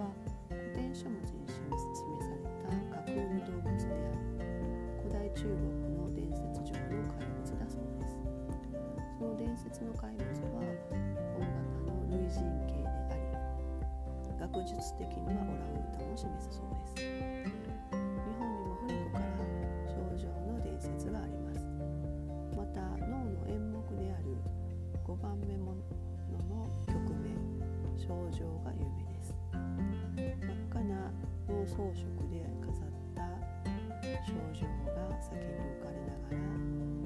は古典書物に示された架空の動物であり古代中国の伝説上の怪物だそうです。その伝説の怪物は大型の類人形であり学術的にはオランウータンを示すそうです。日本にも古くから症状の伝説があります。また脳の演目である5番目ものの曲名症状が有名です。真っ赤な脳装飾で飾った症状が先に浮かれながら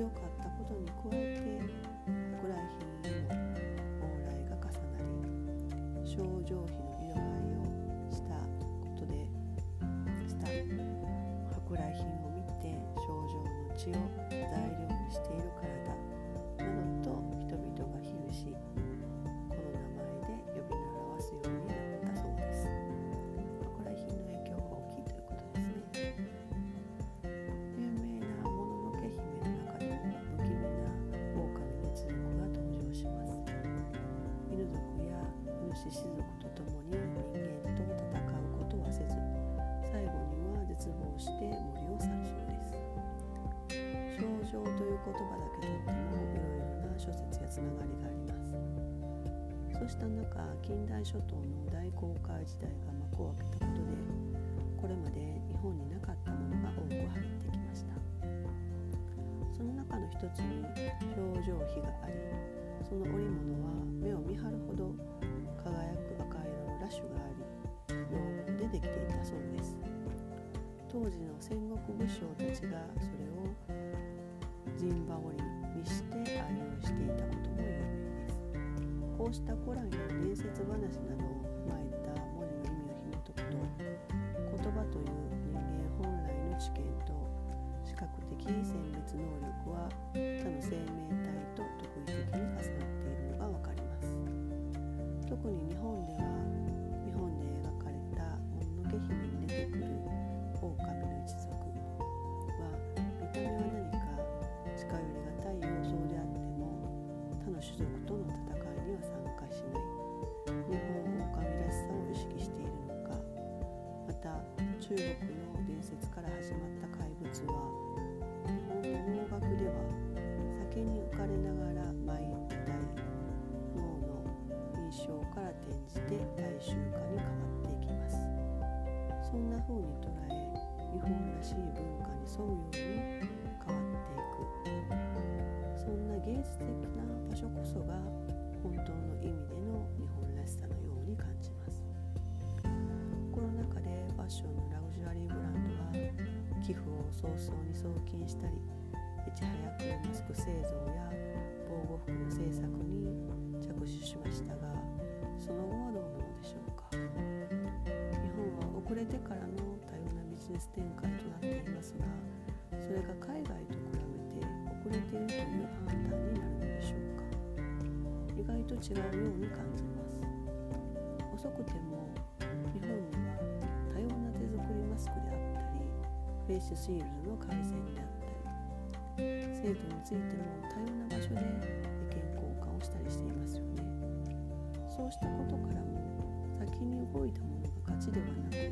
強か言葉だけとってもいろいろな諸説やつながりがあります。そうした中近代諸島の大航海時代が幕を開けたことでこれまで日本になかったものが多く入ってきました。その中の一つに表情比がありその織物は目を見張るほど輝く赤色のラッシュがあり羊毛でできていたそうです。当時の戦国武将たちがそれを陣羽織にして愛用していたことも有名です。こうした古来の伝説話などを踏まえた文字の意味を紐解くと言葉という人間本来の知見と視覚的選別能力は他の生命体と特異的に重なっているのがわかります。特に日本では中国の伝説から始まった怪物は日本の能楽では酒に浮かれながら舞い歌い脳の印象から転じて大衆化に変わっていきますそんな風に捉え日本らしい文化に沿うように変わっていくそんな芸術的な場所こそが本当の意味での日本らしさのように感じますコロナ禍でファッションの早々に送金したりいち早くマスク製造や防護服の製作に着手しましたがその後はどうなのでしょうか。日本は遅れてからの多様なビジネス展開となっていますがそれが海外と比べて遅れているという判断になるのでしょうか。意外と違うように感じます。遅くてもフェイスシールドの改善であったり生徒についても多様な場所で意見交換をしたりしていますよね。そうしたことからも先に動いたものが勝ちではなく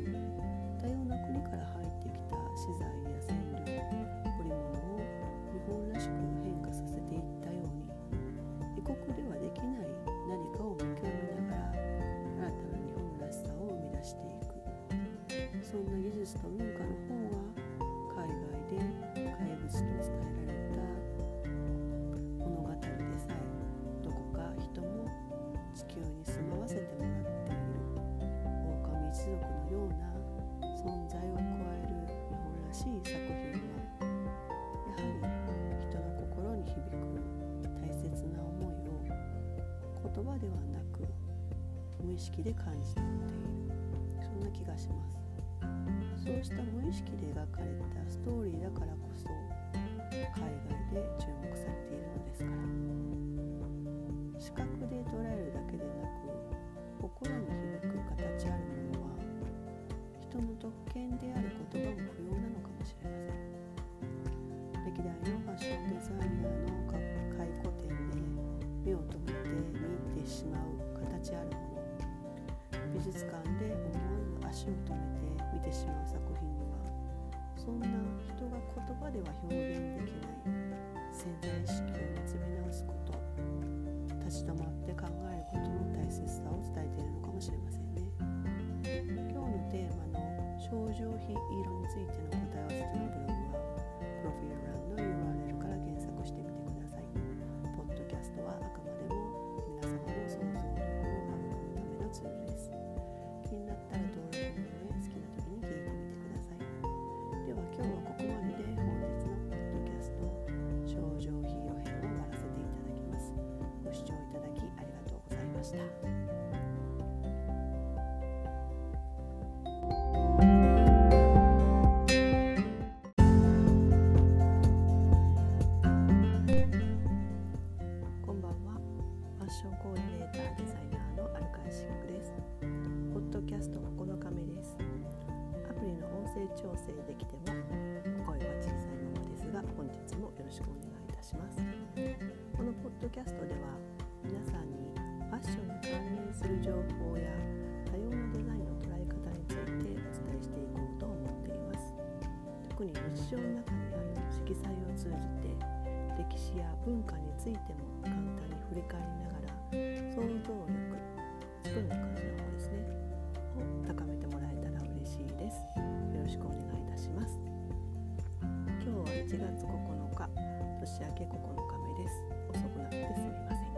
多様な国から入ってきた資材や染料織物を日本らしく変化させていったように異国ではできない何かを見極めながら新たな日本らしさを生み出していく。そんな技術と文化の方が海外で怪物と伝えられた物語でさえどこか人も地球に住まわせてもらっている狼一族のような存在を加える日本らしい作品はやはり人の心に響く大切な思いを言葉ではなく無意識で感じているそんな気がしますうした無意識で描かれたストーリーだからこそ海外で注目されているのですから視覚で捉えるだけでなく心に響く形あるものは人の特権である言葉も不要なのかもしれません歴代のファッションデザイナーの回顧展で目を留めて見入ってしまう形あるもの美術館で思わず足を止めて見てしまう作そんな人が言葉では表現できない潜在意識を見つめ直すこと立ち止まって考えることの大切さを伝えているのかもしれませんね。今日のテーマの症状非色についての答え合わせのブログはプロフィール欄声調整できても声は小さいままですが本日もよろしくお願いいたします。このポッドキャストでは皆さんにファッションに関連する情報や多様なデザインの捉え方についてお伝えしていこうと思っています。特に日常の中にある色彩を通じて歴史や文化についても簡単に振り返りながら想像力作るの感じの方ですねを高めてもらえたら嬉しいです。年明け9日目です。遅くなってすみません。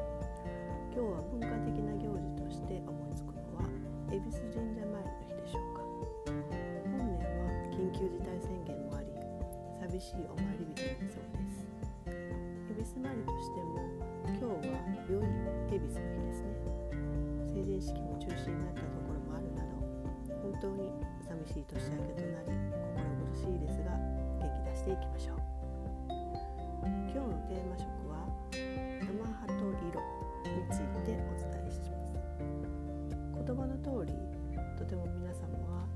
今日は文化的な行事として思いつくのは恵比寿神社参りの日でしょうか。本年は緊急事態宣言もあり寂しいお参り日となりそうです。恵比寿参りとしても今日は良い恵比寿の日ですね。成人式も中止になったところもあるなど本当に寂しい年明けとなり心苦しいですが元気出していきましょう。のテーマ色は山葉と色についてお伝えします。言葉の通りとても皆様は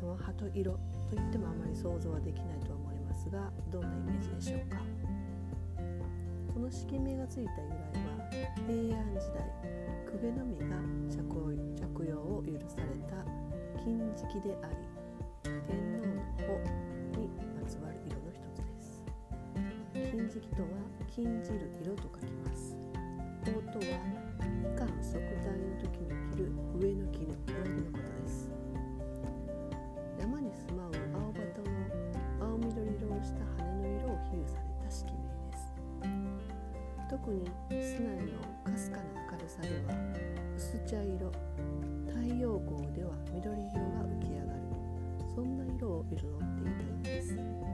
山葉と色といってもあまり想像はできないと思いますがどんなイメージでしょうか？この式名がついた由来は平安時代公家のみが着用を許された金色であり天金色とは禁じる色と書きます穂とはみかん即代の時に着る上の絹上着のことです山に住まう青葉との青緑色をした羽の色を比喩された式名です特に室内のかすかな明るさでは薄茶色太陽光では緑色が浮き上がるそんな色を彩っていたようです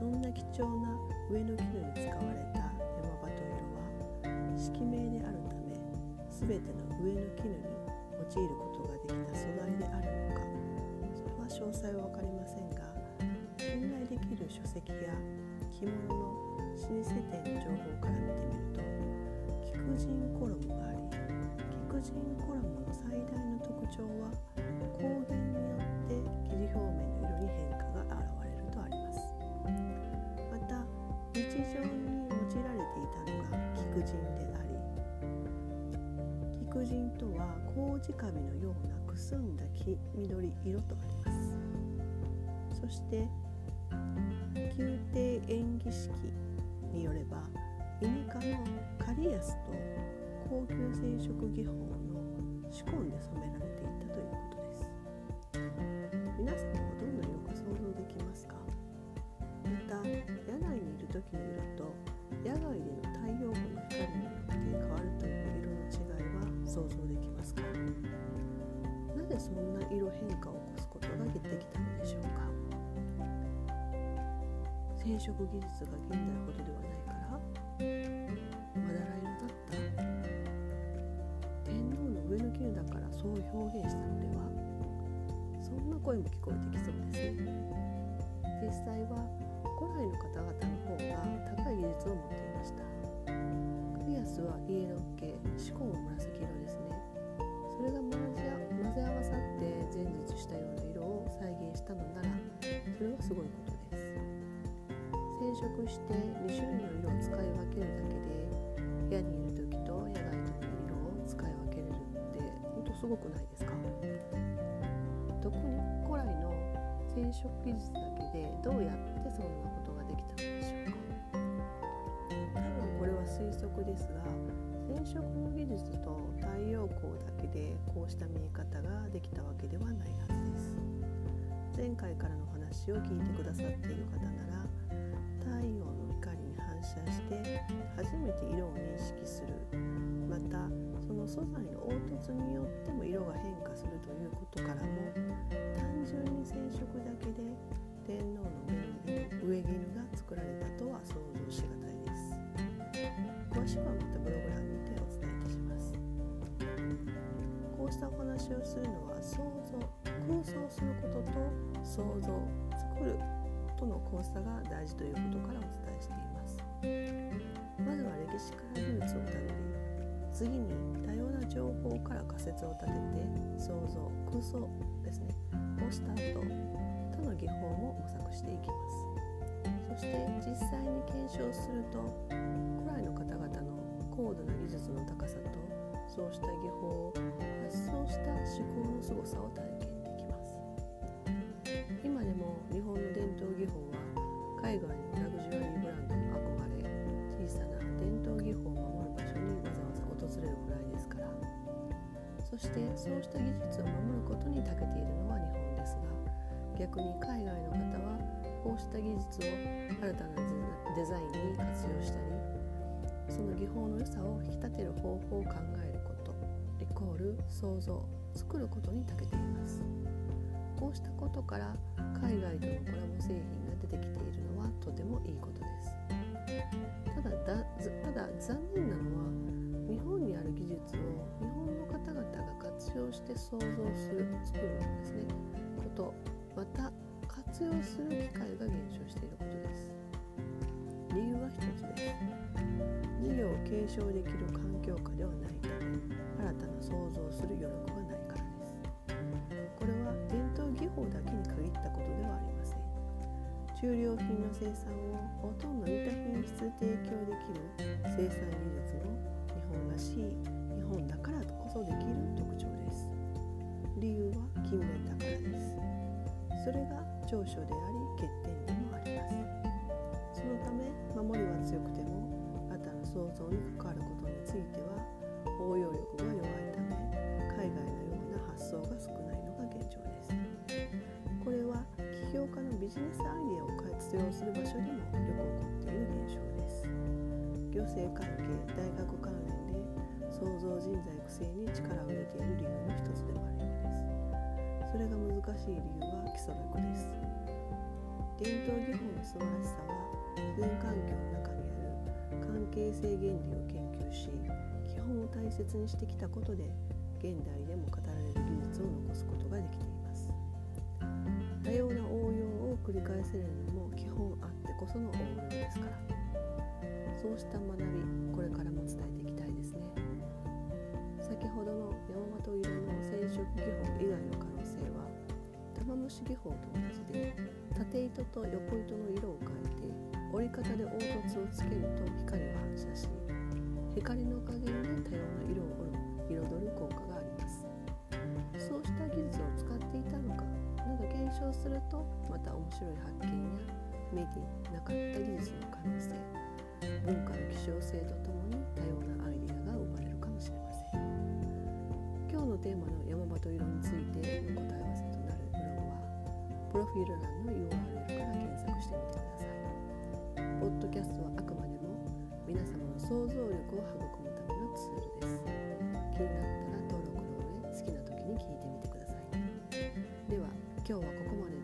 そんな貴重な上の絹に使われた山鳩色は色名であるため全ての上の絹に用いることができた素材であるのかそれは詳細は分かりませんが信頼できる書籍や着物の老舗店の情報から見てみると菊人衣があり菊人衣の最大の特徴は光源によって人とは麹カビのようなくすんだ黄緑色とあります。そして宮廷演技式によればイネ科のカリアスと高級染色技法の仕込んで染められ染色技術が現代ほどではないからまだら色だった天皇の上の絹だからそう表現したのではそんな声も聞こえてきそうですね。実際は古来の方々の方が高い技術を持っていました。クリアスはイエロー系シコンは紫色ですね。それが混ぜ合わさって前述したような色を再現したのならそれはすごいことです。染色して2種類の色を使い分けるだけで部屋にいる時と野外との色を使い分けれるってほんとすごくないですか？特に古来の染色技術だけでどうやってそんなことができたのでしょうか？多分これは推測ですが染色の技術と太陽光だけでこうした見え方ができたわけではないはずです。前回からの話を聞いてくださっている方なら太陽の光に反射して初めて色を認識する。またその素材の凹凸によっても色が変化するということからも単純に染色だけで天皇の上絹が作られたとは想像しがたいです。詳しくはまたブログ欄にてお伝えいたします。こうしたお話をするのは想像空想することと想像作るとの交差が大事ということからお伝えしています。まずは歴史からルーツをたどり次に多様な情報から仮説を立てて想像空想ですね。をした後他の技法も模索していきます。そして実際に検証すると古来の方々の高度な技術の高さとそうした技法を発想した思考の凄さを体逆に海外の方はこうした技術を新たなデザインに活用したりその技法の良さを引き立てる方法を考えることイコール想像作ることに長けています。こうしたことから海外とのコラボ製品が出てきているのはとてもいいことです。ただだただ残念なのは日本にある技術を日本の方々が活用して想像する作るんですね。活用する機会が減少していることです。理由は一つです。事業を継承できる環境下ではないため新たな想像する余力がないからです。これは伝統技法だけに限ったことではありません。中良品の生産をほとんど似た品質で提供できる生産技術も日本らしい日本だからこそできる特徴です。理由は勤勉だそれが長所であり欠点でもあります。そのため守りは強くても新たな創造に関わることについては応用力が弱いため海外のような発想が少ないのが現状です。これは起業家のビジネスアイデアを活用する場所でもよく起こっている現象です。行政関係大学関連で創造人材育成に力を入れている理由の一つでもあるようです。それが難しい理由は基礎力です。伝統技法の素晴らしさは自然環境の中にある関係性原理を研究し基本を大切にしてきたことで現代でも語られる技術を残すことができています。多様な応用を繰り返せるのも基本あってこその応用ですから。そうした学びこれからも伝えていきたいですね。先ほどの山本色の染色技法以外の玉虫技法と同じで縦糸と横糸の色を変えて折り方で凹凸をつけると光を反射し光の加減で多様な色を彩る効果があります。そうした技術を使っていたのかなど検証するとまた面白い発見や見てなかった技術の可能性文化の希少性とともに多様なアイデアが生まれるかもしれません。今日のテーマの山本色についての答え合わせフィール欄の URL から検索してみてください。ポッドキャストはあくまでも皆様の想像力を育むためのツールです。気になったら登録の上好きな時に聞いてみてください。では今日はここまで